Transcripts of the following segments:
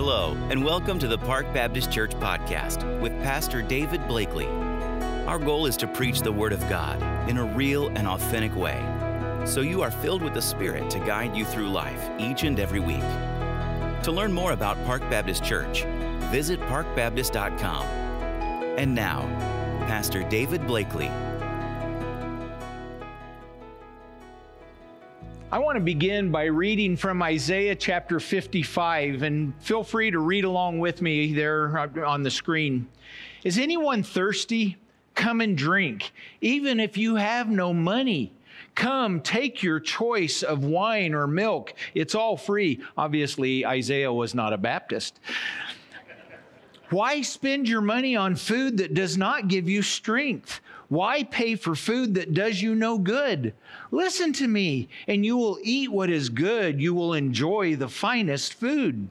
Hello, and welcome to the Park Baptist Church podcast with Pastor David Blakely. Our goal is to preach the Word of God in a real and authentic way, so you are filled with the Spirit to guide you through life each and every week. To learn more about Park Baptist Church, visit parkbaptist.com. And now, Pastor David Blakely. I want to begin by reading from Isaiah chapter 55, and feel free to read along with me there on the screen. Is anyone thirsty? Come and drink, even if you have no money. Come, take your choice of wine or milk. It's all free. Obviously, Isaiah was not a Baptist. Why spend your money on food that does not give you strength? Why pay for food that does you no good? Listen to me, and you will eat what is good. You will enjoy the finest food.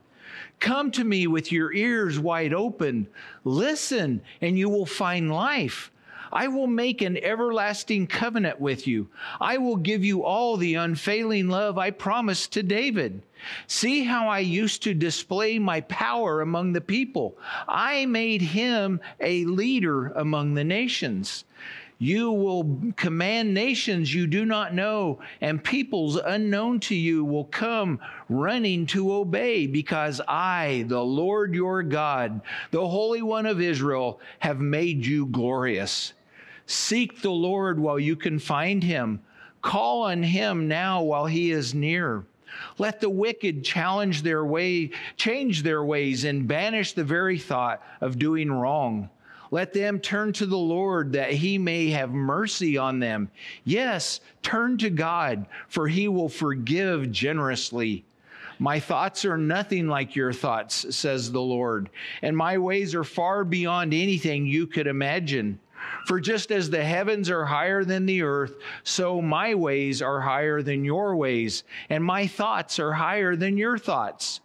Come to me with your ears wide open. Listen, and you will find life. I will make an everlasting covenant with you. I will give you all the unfailing love I promised to David. See how I used to display my power among the people. I made him a leader among the nations. You will command nations you do not know, and peoples unknown to you will come running to obey, because I, the Lord your God, the Holy One of Israel, have made you glorious. Seek the Lord while you can find him. Call on him now while he is near. Let the wicked challenge their way, change their ways, and banish the very thought of doing wrong. Let them turn to the Lord that he may have mercy on them. Yes, turn to God, for he will forgive generously. My thoughts are nothing like your thoughts, says the Lord, and my ways are far beyond anything you could imagine. For just as the heavens are higher than the earth, so my ways are higher than your ways, and my thoughts are higher than your thoughts.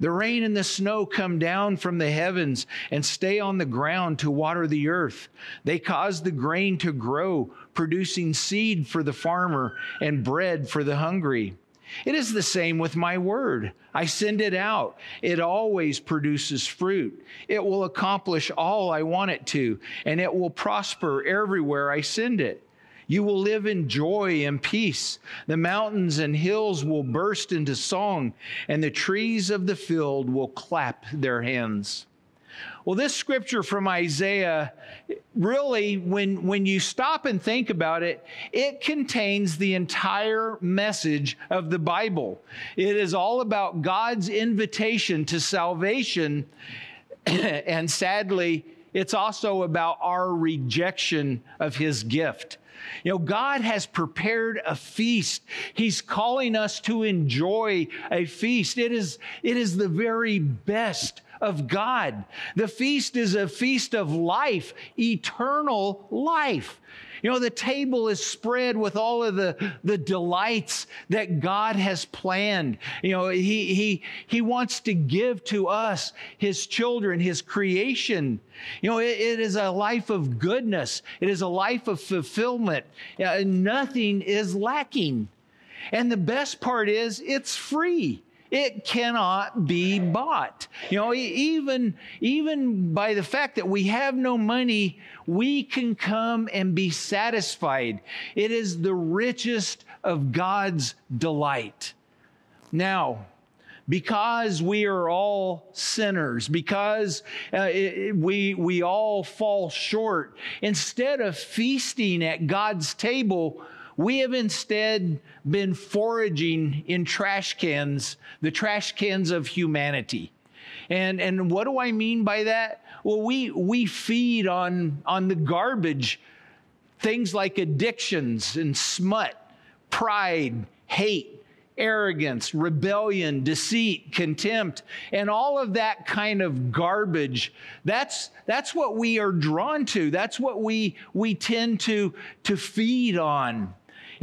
The rain and the snow come down from the heavens and stay on the ground to water the earth. They cause the grain to grow, producing seed for the farmer and bread for the hungry. It is the same with my word. I send it out. It always produces fruit. It will accomplish all I want it to, and it will prosper everywhere I send it. You will live in joy and peace. The mountains and hills will burst into song, and the trees of the field will clap their hands. Well, this scripture from Isaiah, really, when, when you stop and think about it, it contains the entire message of the Bible. It is all about God's invitation to salvation, and sadly, it's also about our rejection of his gift. You know, God has prepared a feast. He's calling us to enjoy a feast. It is, it is the very best of God. The feast is a feast of life, eternal life. You know, the table is spread with all of the, the delights that God has planned. You know, he, he, he wants to give to us, His children, His creation. You know, it, it is a life of goodness, it is a life of fulfillment. Uh, nothing is lacking. And the best part is, it's free. It cannot be bought. You know, even, even by the fact that we have no money, we can come and be satisfied. It is the richest of God's delight. Now, because we are all sinners, because uh, it, we, we all fall short, instead of feasting at God's table, we have instead been foraging in trash cans, the trash cans of humanity. And, and what do I mean by that? Well, we, we feed on, on the garbage, things like addictions and smut, pride, hate, arrogance, rebellion, deceit, contempt, and all of that kind of garbage. That's, that's what we are drawn to. That's what we, we tend to, to feed on.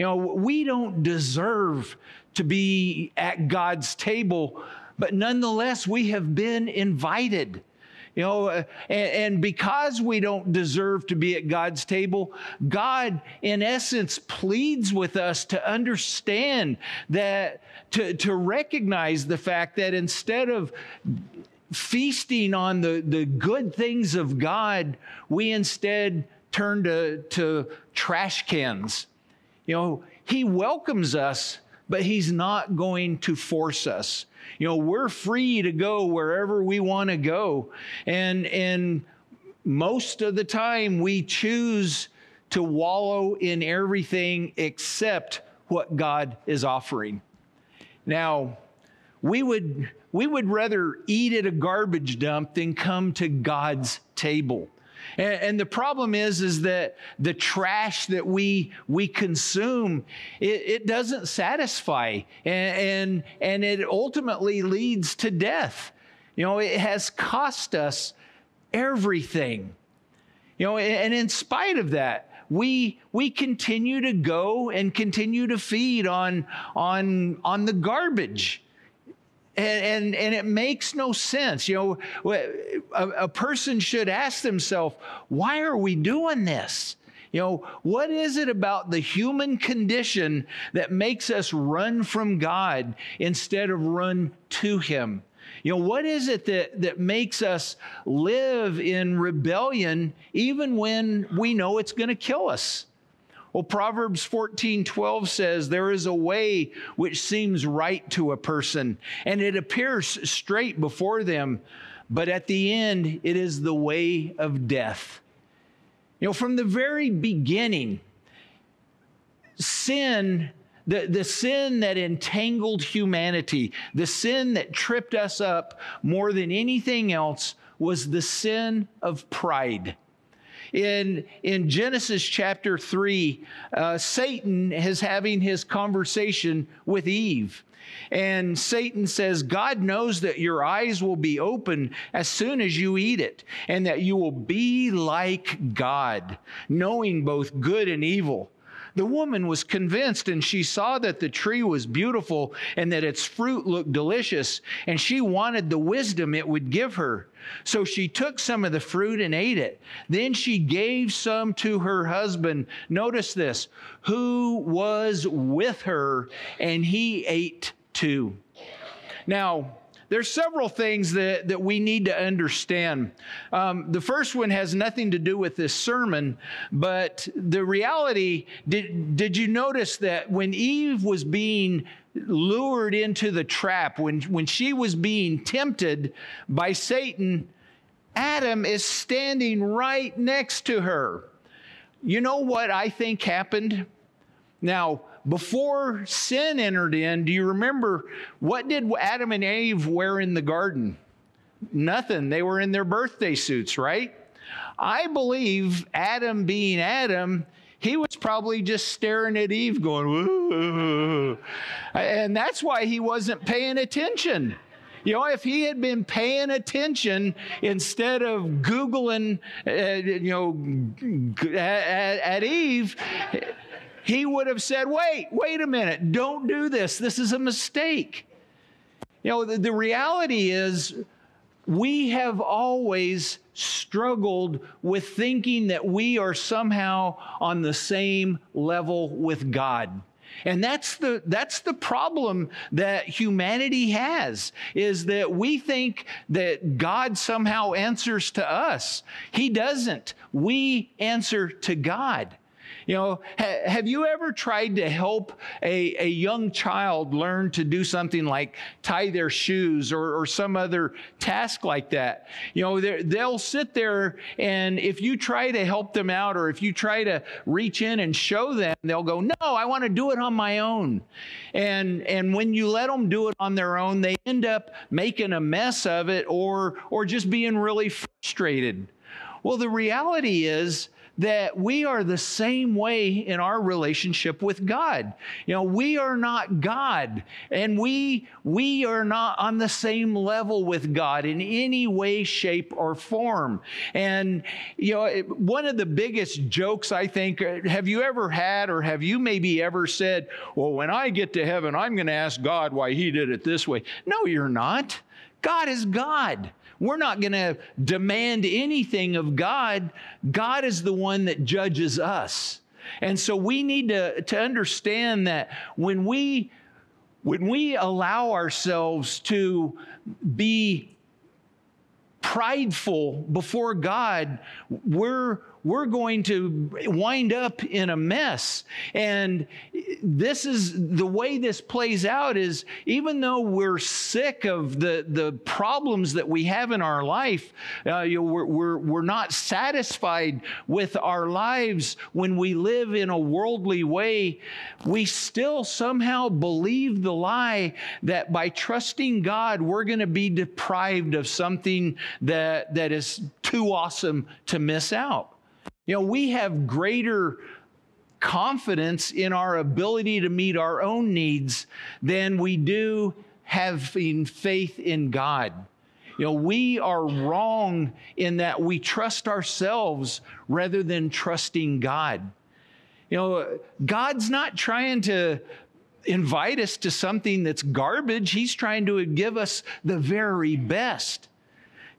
You know, we don't deserve to be at God's table, but nonetheless, we have been invited. You know, uh, and, and, because we don't deserve to be at God's table, God, in essence, pleads with us to understand that, to, to recognize the fact that instead of feasting on the, the good things of God, we instead turn to, to trash cans. You know, He welcomes us, but He's not going to force us. You know, we're free to go wherever we want to go. And, and most of the time, we choose to wallow in everything except what God is offering. Now, we would, we would rather eat at a garbage dump than come to God's table. And, and, the problem is, is that the trash that we we consume, it, it doesn't satisfy, and, and and it ultimately leads to death. You know, it has cost us everything. You know, and in spite of that, we we continue to go and continue to feed on on on the garbage and, and, and, it makes no sense. You know, a, a person should ask themselves, why are we doing this? You know, what is it about the human condition that makes us run from God instead of run to Him? You know, what is it that, that makes us live in rebellion even when we know it's going to kill us? Well, Proverbs 14 12 says, There is a way which seems right to a person, and it appears straight before them, but at the end, it is the way of death. You know, from the very beginning, sin, the, the sin that entangled humanity, the sin that tripped us up more than anything else, was the sin of pride. In, in Genesis chapter 3, uh, Satan is having his conversation with Eve. And Satan says, God knows that your eyes will be open as soon as you eat it, and that you will be like God, knowing both good and evil. The woman was convinced and she saw that the tree was beautiful and that its fruit looked delicious, and she wanted the wisdom it would give her. So she took some of the fruit and ate it. Then she gave some to her husband. Notice this, who was with her, and he ate too. Now, there's several things that, that we need to understand. Um, the first one has nothing to do with this sermon, but the reality did, did you notice that when Eve was being lured into the trap, when, when she was being tempted by Satan, Adam is standing right next to her. You know what I think happened? Now, before sin entered in, do you remember what did Adam and Eve wear in the garden? Nothing. They were in their birthday suits, right? I believe Adam being Adam, he was probably just staring at Eve going, Whoa. and that's why he wasn't paying attention. You know, if he had been paying attention instead of Googling, uh, you know, at, at Eve, he would have said, Wait, wait a minute, don't do this. This is a mistake. You know, the, the reality is, we have always struggled with thinking that we are somehow on the same level with God. And that's the, that's the problem that humanity has, is that we think that God somehow answers to us. He doesn't. We answer to God. You know, ha- have you ever tried to help a, a young child learn to do something like tie their shoes or, or some other task like that? You know, they'll sit there and if you try to help them out or if you try to reach in and show them, they'll go, No, I want to do it on my own. And, and when you let them do it on their own, they end up making a mess of it or, or just being really frustrated. Well, the reality is, that we are the same way in our relationship with God. You know, we are not God and we we are not on the same level with God in any way shape or form. And you know, one of the biggest jokes I think uh, have you ever had or have you maybe ever said, "Well, when I get to heaven, I'm going to ask God why he did it this way." No, you're not. God is God. We're not going to demand anything of God. God is the one that judges us. And so we need to, to understand that when we when we allow ourselves to be prideful before God, we're we're going to wind up in a mess. And this is the way this plays out is even though we're sick of the, the problems that we have in our life, uh, you know, we're, we're, we're not satisfied with our lives when we live in a worldly way, we still somehow believe the lie that by trusting God, we're going to be deprived of something that, that is too awesome to miss out. You know, we have greater confidence in our ability to meet our own needs than we do having faith in God. You know, we are wrong in that we trust ourselves rather than trusting God. You know, God's not trying to invite us to something that's garbage, He's trying to give us the very best.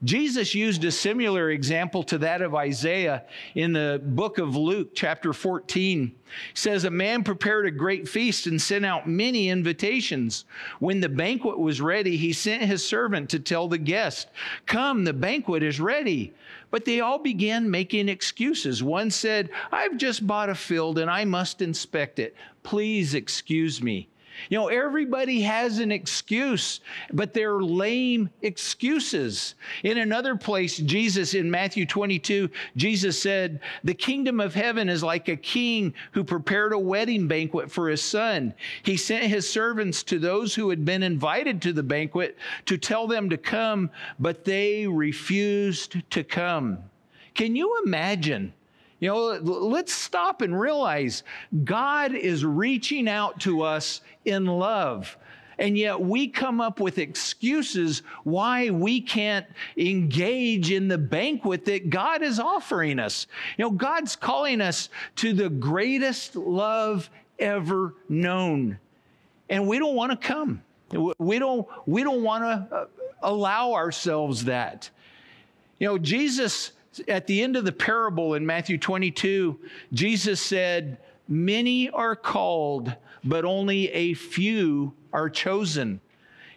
Jesus used a similar example to that of Isaiah in the book of Luke, chapter 14. He says, A man prepared a great feast and sent out many invitations. When the banquet was ready, he sent his servant to tell the guest, Come, the banquet is ready. But they all began making excuses. One said, I've just bought a field and I must inspect it. Please excuse me. You know, everybody has an excuse, but they're lame excuses. In another place, Jesus, in Matthew 22, Jesus said, The kingdom of heaven is like a king who prepared a wedding banquet for his son. He sent his servants to those who had been invited to the banquet to tell them to come, but they refused to come. Can you imagine? You know, let's stop and realize God is reaching out to us in love. And yet we come up with excuses why we can't engage in the banquet that God is offering us. You know, God's calling us to the greatest love ever known. And we don't want to come. We don't, we don't want to uh, allow ourselves that. You know, Jesus at the end of the parable in Matthew 22, Jesus said, Many are called, but only a few are chosen.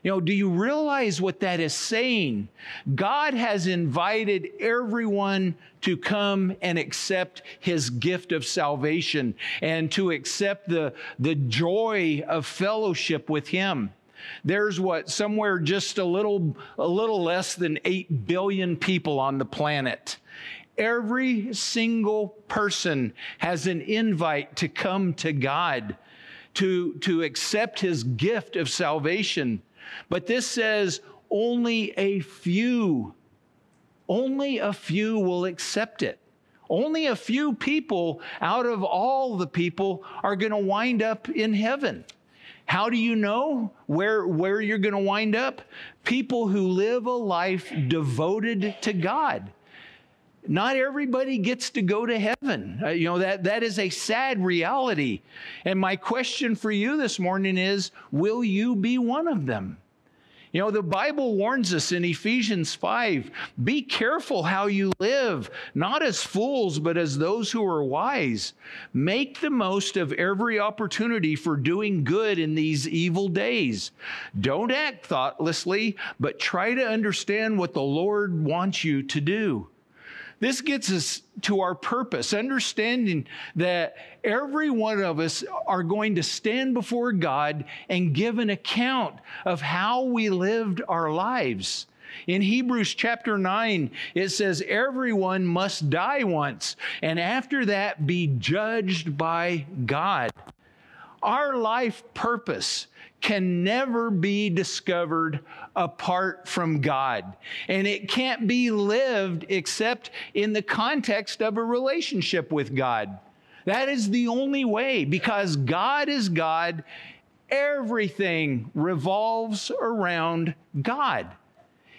You know, do you realize what that is saying? God has invited everyone to come and accept his gift of salvation and to accept the, the joy of fellowship with him. There's what somewhere just a little a little less than 8 billion people on the planet. Every single person has an invite to come to God, to, to accept his gift of salvation. But this says only a few, only a few will accept it. Only a few people out of all the people are going to wind up in heaven. How do you know where, where you're going to wind up? People who live a life devoted to God not everybody gets to go to heaven. Uh, you know, that, that is a sad reality. And my question for you this morning is will you be one of them? You know, the Bible warns us in Ephesians 5 be careful how you live, not as fools, but as those who are wise. Make the most of every opportunity for doing good in these evil days. Don't act thoughtlessly, but try to understand what the Lord wants you to do. This gets us to our purpose, understanding that every one of us are going to stand before God and give an account of how we lived our lives. In Hebrews chapter 9, it says, Everyone must die once, and after that be judged by God. Our life purpose can never be discovered apart from God. And it can't be lived except in the context of a relationship with God. That is the only way because God is God. Everything revolves around God.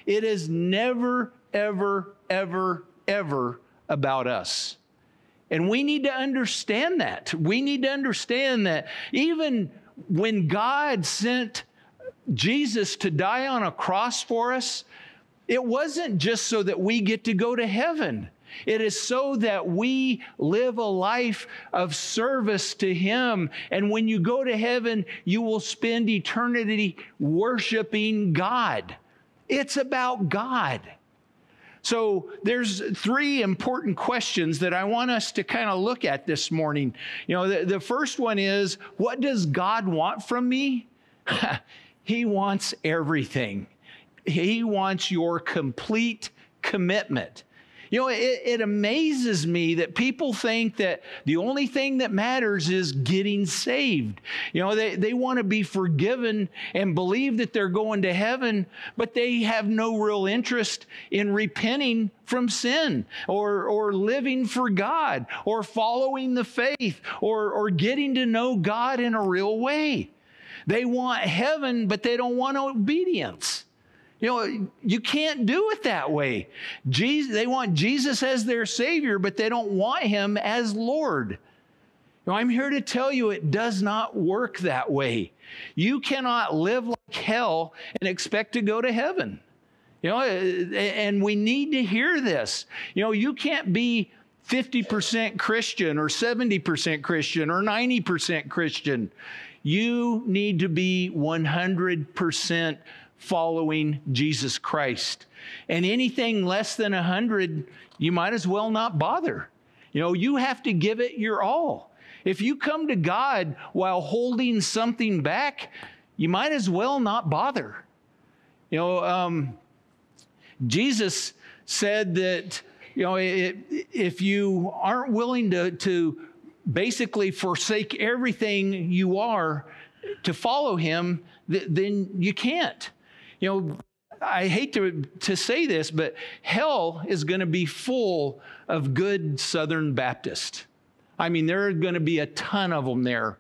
It is never, ever, ever, ever about us. And we need to understand that. We need to understand that even when God sent Jesus to die on a cross for us, it wasn't just so that we get to go to heaven. It is so that we live a life of service to Him. And when you go to heaven, you will spend eternity worshiping God. It's about God. So there's three important questions that I want us to kind of look at this morning. You know, the, the first one is, what does God want from me? he wants everything. He wants your complete commitment. You know, it, it, amazes me that people think that the only thing that matters is getting saved. You know, they, they want to be forgiven and believe that they're going to heaven, but they have no real interest in repenting from sin or, or living for God or following the faith or, or getting to know God in a real way. They want heaven, but they don't want obedience. You know, you can't do it that way. Jesus, they want Jesus as their Savior, but they don't want Him as Lord. I'm here to tell you it does not work that way. You cannot live like hell and expect to go to heaven. You know, and we need to hear this. You know, you can't be 50% Christian or 70% Christian or 90% Christian. You need to be 100% following Jesus Christ. And anything less than 100, you might as well not bother. You know, you have to give it your all. If you come to God while holding something back, you might as well not bother. You know, um, Jesus said that, you know, it, if you aren't willing to, to basically forsake everything you are to follow him, th- then you can't. You know, I hate to, to say this, but hell is going to be full of good Southern Baptists. I mean, there are going to be a ton of them there.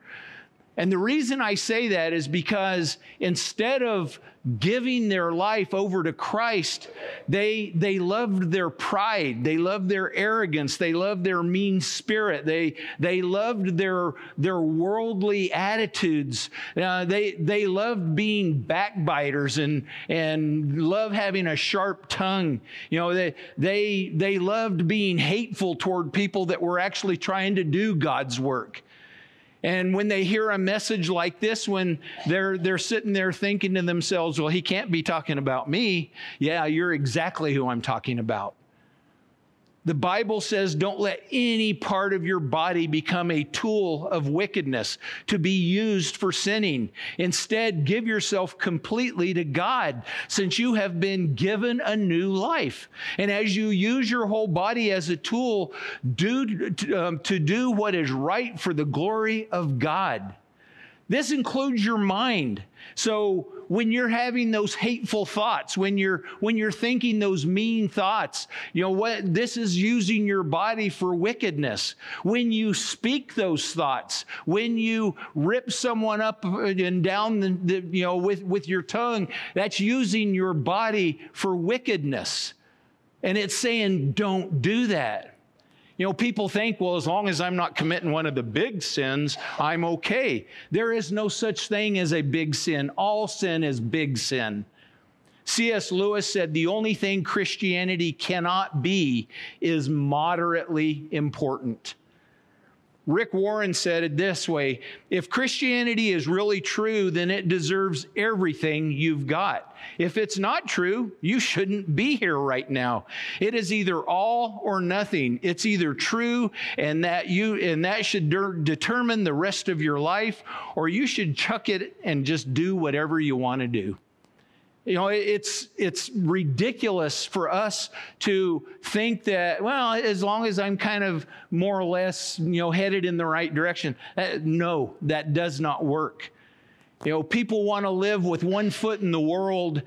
And the reason I say that is because instead of giving their life over to Christ, they, they loved their pride. They loved their arrogance. They loved their mean spirit. They, they loved their, their worldly attitudes. Uh, they, they loved being backbiters and, and love having a sharp tongue. You know, they, they, they loved being hateful toward people that were actually trying to do God's work. And when they hear a message like this, when they're, they're sitting there thinking to themselves, well, he can't be talking about me. Yeah, you're exactly who I'm talking about. The Bible says, don't let any part of your body become a tool of wickedness to be used for sinning. Instead, give yourself completely to God, since you have been given a new life. And as you use your whole body as a tool, do, um, to do what is right for the glory of God. This includes your mind. So when you're having those hateful thoughts, when you're when you're thinking those mean thoughts, you know what this is using your body for wickedness. When you speak those thoughts, when you rip someone up and down the, the you know with with your tongue, that's using your body for wickedness. And it's saying don't do that. You know, people think, well, as long as I'm not committing one of the big sins, I'm okay. There is no such thing as a big sin. All sin is big sin. C.S. Lewis said the only thing Christianity cannot be is moderately important. Rick Warren said it this way If Christianity is really true, then it deserves everything you've got. If it's not true, you shouldn't be here right now. It is either all or nothing. It's either true and that you and that should de- determine the rest of your life, or you should chuck it and just do whatever you want to do. You know, it's, it's ridiculous for us to think that, well, as long as I'm kind of more or less, you know, headed in the right direction. Uh, no, that does not work. You know, people want to live with one foot in the world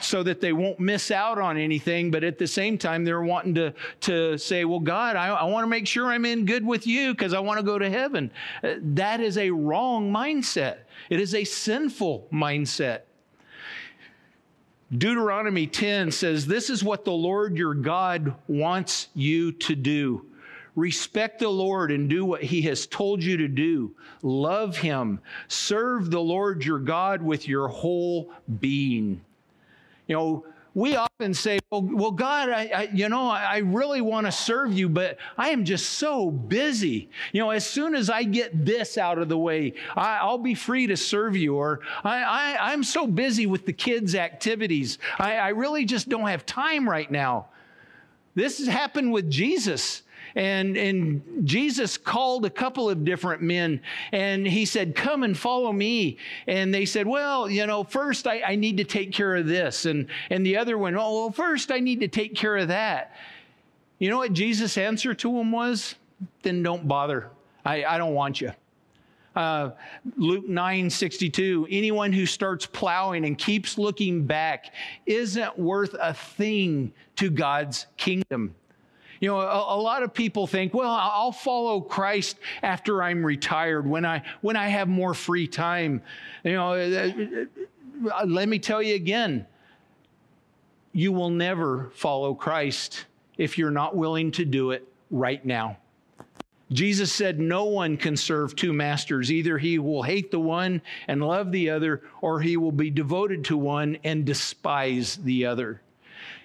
so that they won't miss out on anything, but at the same time, they're wanting to, to say, Well, God, I, I want to make sure I'm in good with you because I want to go to heaven. Uh, that is a wrong mindset, it is a sinful mindset. Deuteronomy 10 says, This is what the Lord your God wants you to do. Respect the Lord and do what he has told you to do. Love him. Serve the Lord your God with your whole being. You know, we often say, well, well God, I, I, you know, I really want to serve you, but I am just so busy. You know, as soon as I get this out of the way, I, will be free to serve you. Or I, I, am so busy with the kids' activities. I, I really just don't have time right now. this has happened with Jesus. And, and Jesus called a couple of different men and he said, Come and follow me. And they said, Well, you know, first I, I need to take care of this. And, and the other one, Oh, well, first I need to take care of that. You know what Jesus' answer to him was? Then don't bother. I, I don't want you. Uh, Luke 9 62, anyone who starts plowing and keeps looking back isn't worth a thing to God's kingdom. You know, a, a, lot of people think, well, I'll follow Christ after I'm retired, when I when I have more free time. You know, uh, uh, let me tell you again, you will never follow Christ if you're not willing to do it right now. Jesus said, No one can serve two masters. Either he will hate the one and love the other, or he will be devoted to one and despise the other.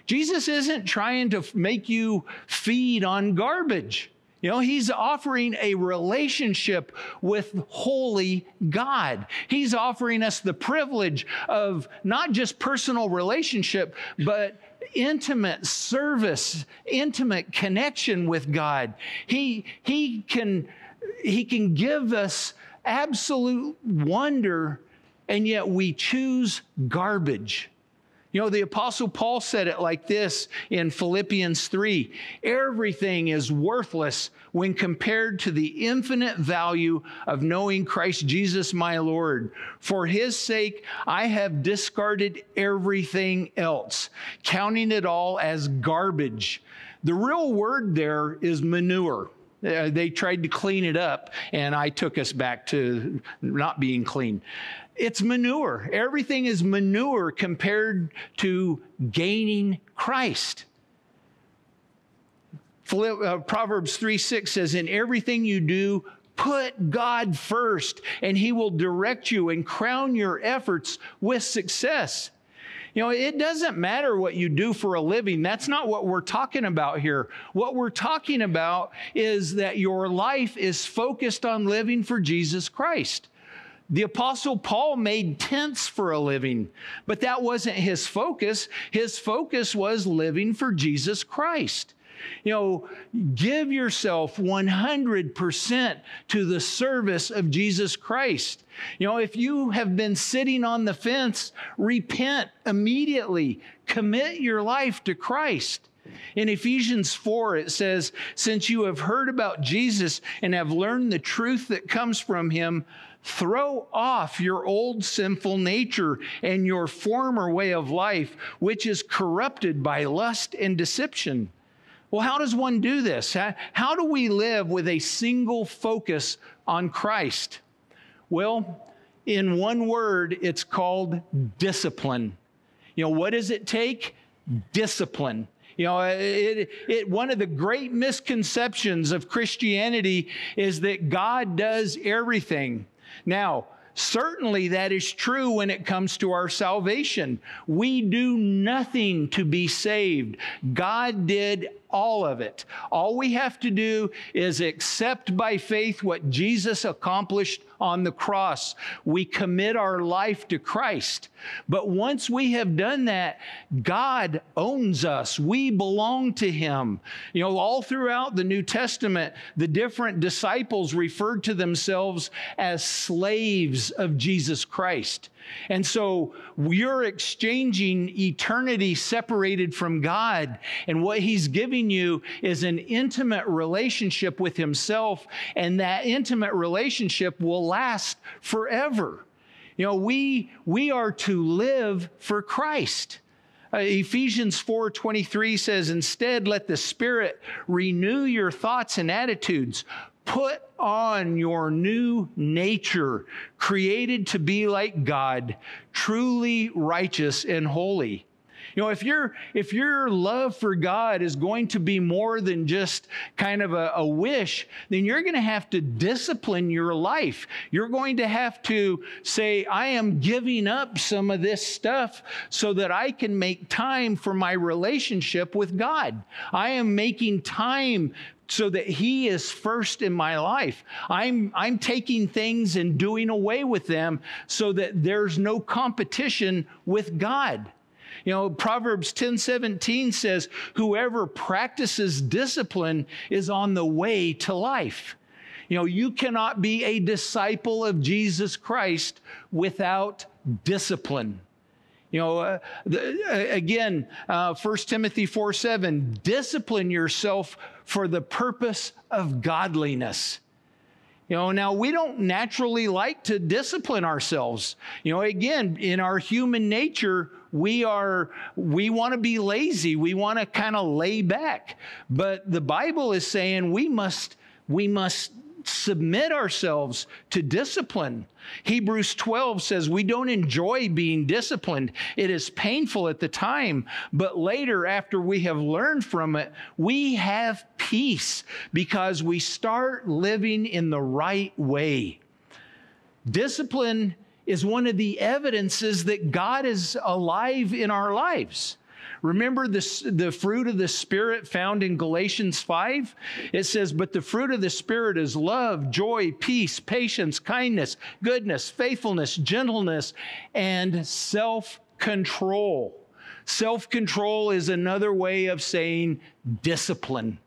Jesus isn't trying to make you feed on garbage. You know, he's offering a relationship with holy God. He's offering us the privilege of not just personal relationship, but intimate service, intimate connection with God. He, he, can, he can give us absolute wonder, and yet we choose garbage. You know, the Apostle Paul said it like this in Philippians 3 everything is worthless when compared to the infinite value of knowing Christ Jesus my Lord. For his sake, I have discarded everything else, counting it all as garbage. The real word there is manure. Uh, they tried to clean it up, and I took us back to not being clean. It's manure. Everything is manure compared to gaining Christ. Uh, Proverbs 3 6 says, In everything you do, put God first, and He will direct you and crown your efforts with success. You know, it doesn't matter what you do for a living. That's not what we're talking about here. What we're talking about is that your life is focused on living for Jesus Christ. The Apostle Paul made tents for a living, but that wasn't his focus. His focus was living for Jesus Christ. You know, give yourself 100% to the service of Jesus Christ. You know, if you have been sitting on the fence, repent immediately, commit your life to Christ. In Ephesians 4, it says, Since you have heard about Jesus and have learned the truth that comes from him, Throw off your old sinful nature and your former way of life, which is corrupted by lust and deception. Well, how does one do this? How do we live with a single focus on Christ? Well, in one word, it's called discipline. You know, what does it take? Discipline. You know, it, it, one of the great misconceptions of Christianity is that God does everything. Now, certainly that is true when it comes to our salvation. We do nothing to be saved. God did all of it. All we have to do is accept by faith what Jesus accomplished on the cross. We commit our life to Christ. But once we have done that, God owns us. We belong to Him. You know, all throughout the New Testament, the different disciples referred to themselves as slaves of Jesus Christ. And so you're exchanging eternity separated from God. And what He's giving you is an intimate relationship with Himself. And that intimate relationship will last forever. You know, we, we are to live for Christ. Uh, Ephesians 4:23 says instead let the spirit renew your thoughts and attitudes Put on your new nature, created to be like God, truly righteous and holy. You know, if your if your love for God is going to be more than just kind of a, a wish, then you're going to have to discipline your life. You're going to have to say, I am giving up some of this stuff so that I can make time for my relationship with God. I am making time so that he is first in my life. I'm, I'm taking things and doing away with them so that there's no competition with God. You know, Proverbs 10 17 says, Whoever practices discipline is on the way to life. You know, you cannot be a disciple of Jesus Christ without discipline. You know, uh, the, uh, again, uh, 1 Timothy 4 7, discipline yourself for the purpose of godliness. You know, now we don't naturally like to discipline ourselves. You know, again, in our human nature, we are we want to be lazy. We want to kind of lay back. But the Bible is saying we must we must submit ourselves to discipline. Hebrews 12 says we don't enjoy being disciplined. It is painful at the time, but later, after we have learned from it, we have peace because we start living in the right way. Discipline is one of the evidences that God is alive in our lives. Remember the, the fruit of the Spirit found in Galatians 5? It says, But the fruit of the Spirit is love, joy, peace, patience, kindness, goodness, faithfulness, gentleness, and self control. Self control is another way of saying discipline.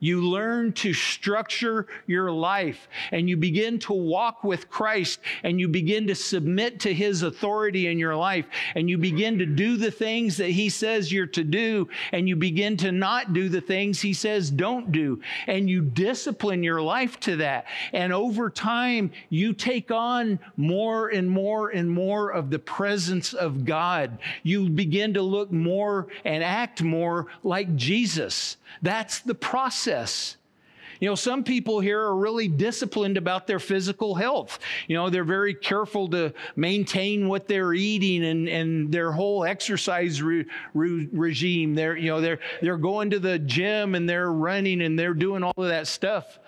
You learn to structure your life and you begin to walk with Christ and you begin to submit to His authority in your life and you begin to do the things that He says you're to do and you begin to not do the things He says don't do. And you discipline your life to that. And over time, you take on more and more and more of the presence of God. You begin to look more and act more like Jesus. That's the process. You know, some people here are really disciplined about their physical health. You know, they're very careful to maintain what they're eating and, and their whole exercise re, re, regime. They're, you know, they're, they're going to the gym and they're running and they're doing all of that stuff.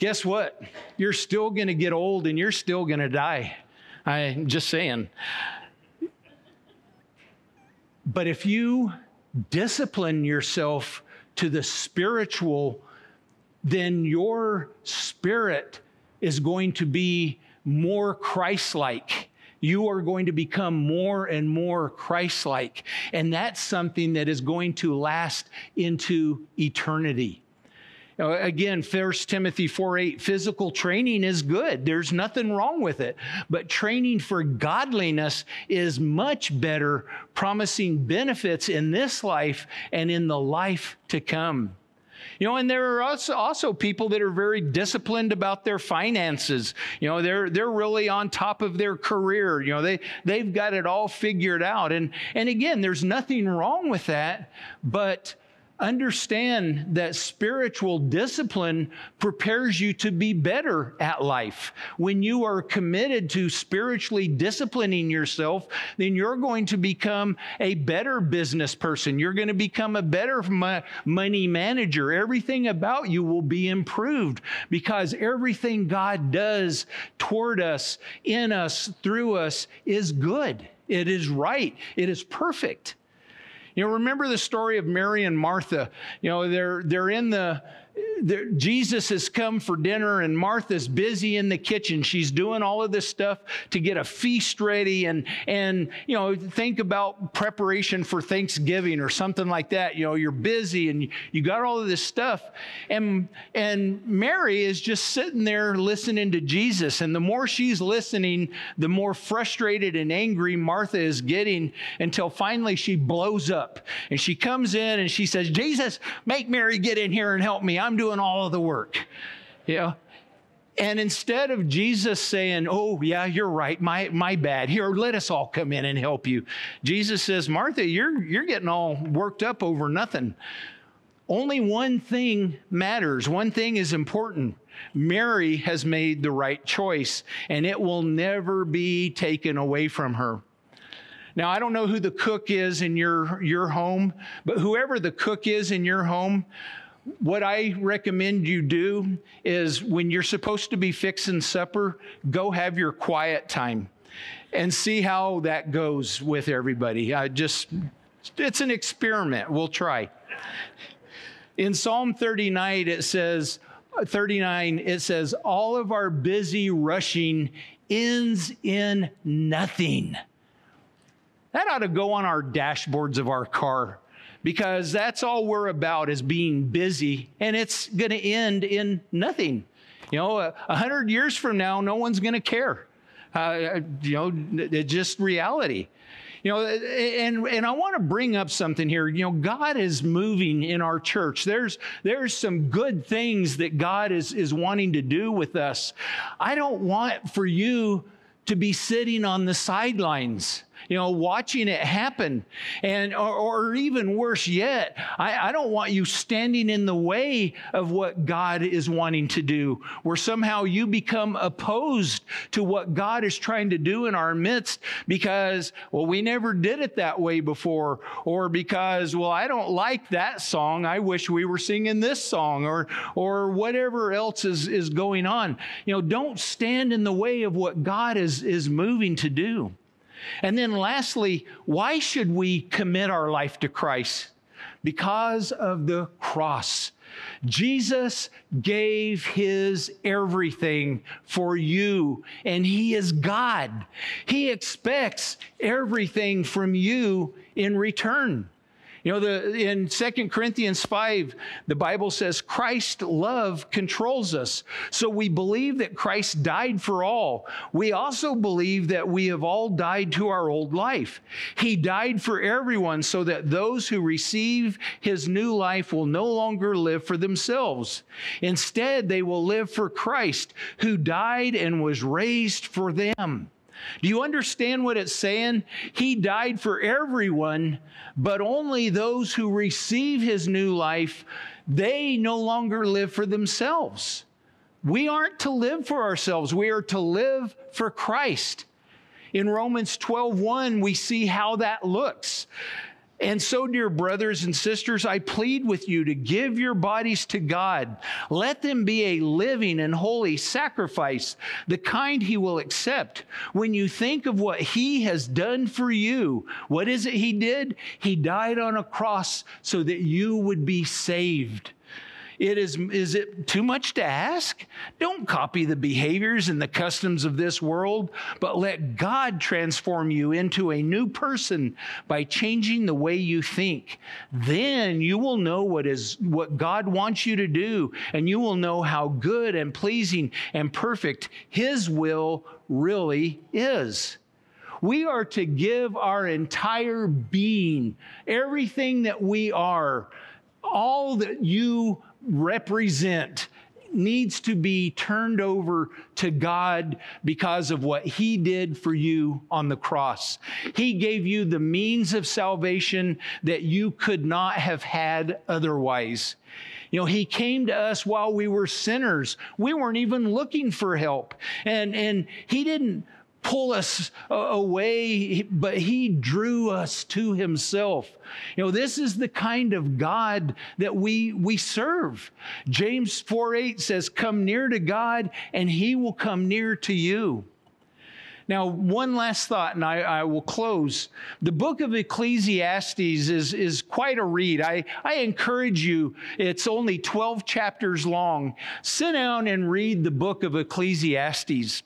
Guess what? You're still going to get old and you're still going to die. I'm just saying. But if you discipline yourself to the spiritual, then your spirit is going to be more Christ like. You are going to become more and more Christ like. And that's something that is going to last into eternity. Again, 1 Timothy 4 8, physical training is good. There's nothing wrong with it. But training for godliness is much better, promising benefits in this life and in the life to come. You know, and there are also, also people that are very disciplined about their finances. You know, they're they're really on top of their career. You know, they they've got it all figured out. And and again, there's nothing wrong with that, but understand that spiritual discipline prepares you to be better at life. When you are committed to spiritually disciplining yourself, then you're going to become a better business person. You're going to become a better money manager. Everything about you will be improved because everything God does toward us, in us, through us is good. It is right. It is perfect. You know, remember the story of Mary and Martha. You know, they're they're in the Jesus has come for dinner, and Martha's busy in the kitchen. She's doing all of this stuff to get a feast ready, and and you know, think about preparation for Thanksgiving or something like that. You know, you're busy and you got all of this stuff, and and Mary is just sitting there listening to Jesus, and the more she's listening, the more frustrated and angry Martha is getting, until finally she blows up, and she comes in and she says, "Jesus, make Mary get in here and help me. I'm doing all of the work. Know? And instead of Jesus saying, Oh, yeah, you're right, my, my bad, here, let us all come in and help you, Jesus says, Martha, you're, you're getting all worked up over nothing. Only one thing matters, one thing is important. Mary has made the right choice, and it will never be taken away from her. Now, I don't know who the cook is in your, your home, but whoever the cook is in your home, what I recommend you do is when you're supposed to be fixing supper, go have your quiet time and see how that goes with everybody. I just, it's an experiment. We'll try. In Psalm 39, it says, 39, it says, all of our busy rushing ends in nothing. That ought to go on our dashboards of our car because that's all we're about is being busy and it's going to end in nothing. You know, a hundred years from now, no one's going to care. Uh, you know, it's just reality. You know, and and I want to bring up something here. You know, God is moving in our church. There's there's some good things that God is is wanting to do with us. I don't want for you to be sitting on the sidelines you know, watching it happen. And, or, or even worse yet, I, I don't want you standing in the way of what God is wanting to do, where somehow you become opposed to what God is trying to do in our midst because, well, we never did it that way before, or because, well, I don't like that song. I wish we were singing this song, or, or whatever else is, is going on. You know, don't stand in the way of what God is, is moving to do. And then lastly, why should we commit our life to Christ? Because of the cross. Jesus gave his everything for you, and he is God. He expects everything from you in return. You know, the, in 2 Corinthians 5, the Bible says Christ's love controls us. So we believe that Christ died for all. We also believe that we have all died to our old life. He died for everyone so that those who receive his new life will no longer live for themselves. Instead, they will live for Christ, who died and was raised for them. Do you understand what it's saying? He died for everyone, but only those who receive his new life, they no longer live for themselves. We aren't to live for ourselves, we are to live for Christ. In Romans 12:1 we see how that looks. And so, dear brothers and sisters, I plead with you to give your bodies to God. Let them be a living and holy sacrifice, the kind He will accept. When you think of what He has done for you, what is it He did? He died on a cross so that you would be saved. It is, is it too much to ask? Don't copy the behaviors and the customs of this world, but let God transform you into a new person by changing the way you think. Then you will know what is what God wants you to do, and you will know how good and pleasing and perfect His will really is. We are to give our entire being, everything that we are, all that you represent needs to be turned over to God because of what He did for you on the cross. He gave you the means of salvation that you could not have had otherwise. You know, he came to us while we were sinners. We weren't even looking for help. And, and he didn't pull us uh, away, but he drew us to himself. You know, this is the kind of God that we, we serve. James 4 8 says, Come near to God, and he will come near to you. Now, one last thought, and I, I, will close. The book of Ecclesiastes is, is quite a read. I, I encourage you, it's only 12 chapters long. Sit down and read the book of Ecclesiastes.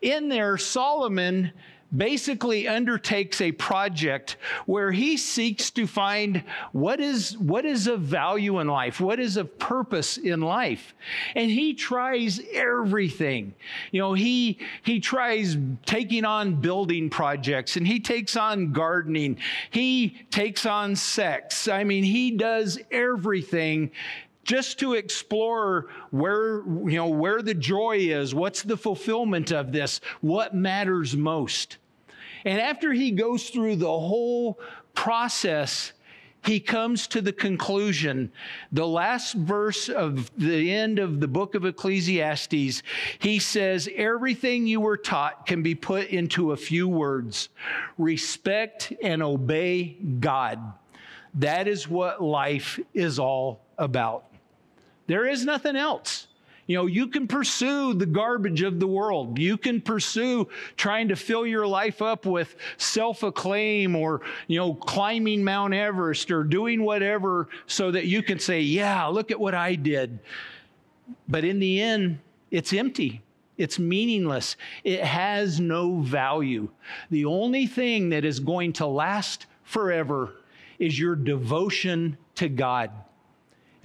In there, Solomon basically undertakes a project where he seeks to find what is what is of value in life what is of purpose in life. And he tries everything. You know he he tries taking on building projects and he takes on gardening. He takes on sex. I mean he does everything just to explore where you know where the joy is. What's the fulfillment of this? What matters most and after he goes through the whole process he comes to the conclusion. The last verse of the end of the book of ecclesiastes he says everything you were taught can be put into a few words. Respect and obey god. That is what life is all about. There is nothing else. You know, you can pursue the garbage of the world. You can pursue trying to fill your life up with self acclaim or, you know, climbing Mount Everest or doing whatever so that you can say, yeah, look at what I did. But in the end, it's empty. It's meaningless. It has no value. The only thing that is going to last forever is your devotion to God.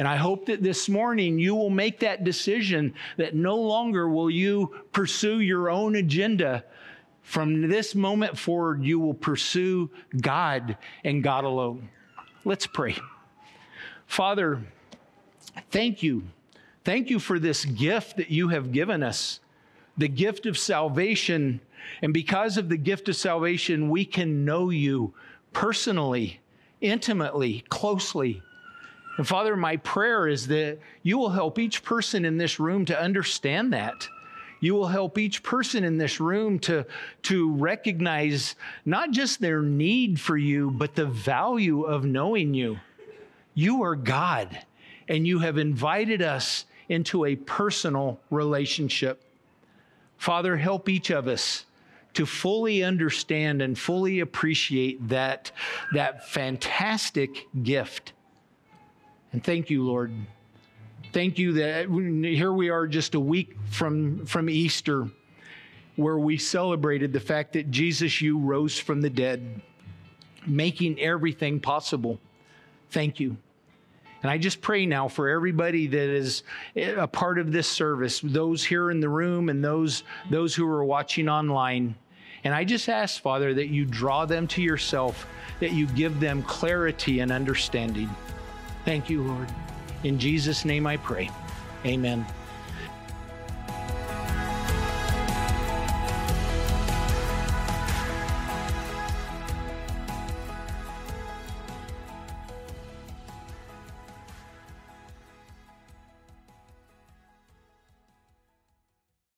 And I hope that this morning you will make that decision that no longer will you pursue your own agenda. From this moment forward, you will pursue God and God alone. Let's pray. Father, thank you. Thank you for this gift that you have given us, the gift of salvation. And because of the gift of salvation, we can know you personally, intimately, closely. And Father, my prayer is that you will help each person in this room to understand that. You will help each person in this room to, to recognize not just their need for you, but the value of knowing you. You are God, and you have invited us into a personal relationship. Father, help each of us to fully understand and fully appreciate that, that fantastic gift. And thank you, Lord. Thank you that here we are just a week from, from Easter, where we celebrated the fact that Jesus, you rose from the dead, making everything possible. Thank you. And I just pray now for everybody that is a part of this service, those here in the room and those, those who are watching online. And I just ask, Father, that you draw them to yourself, that you give them clarity and understanding. Thank you, Lord. In Jesus' name I pray. Amen.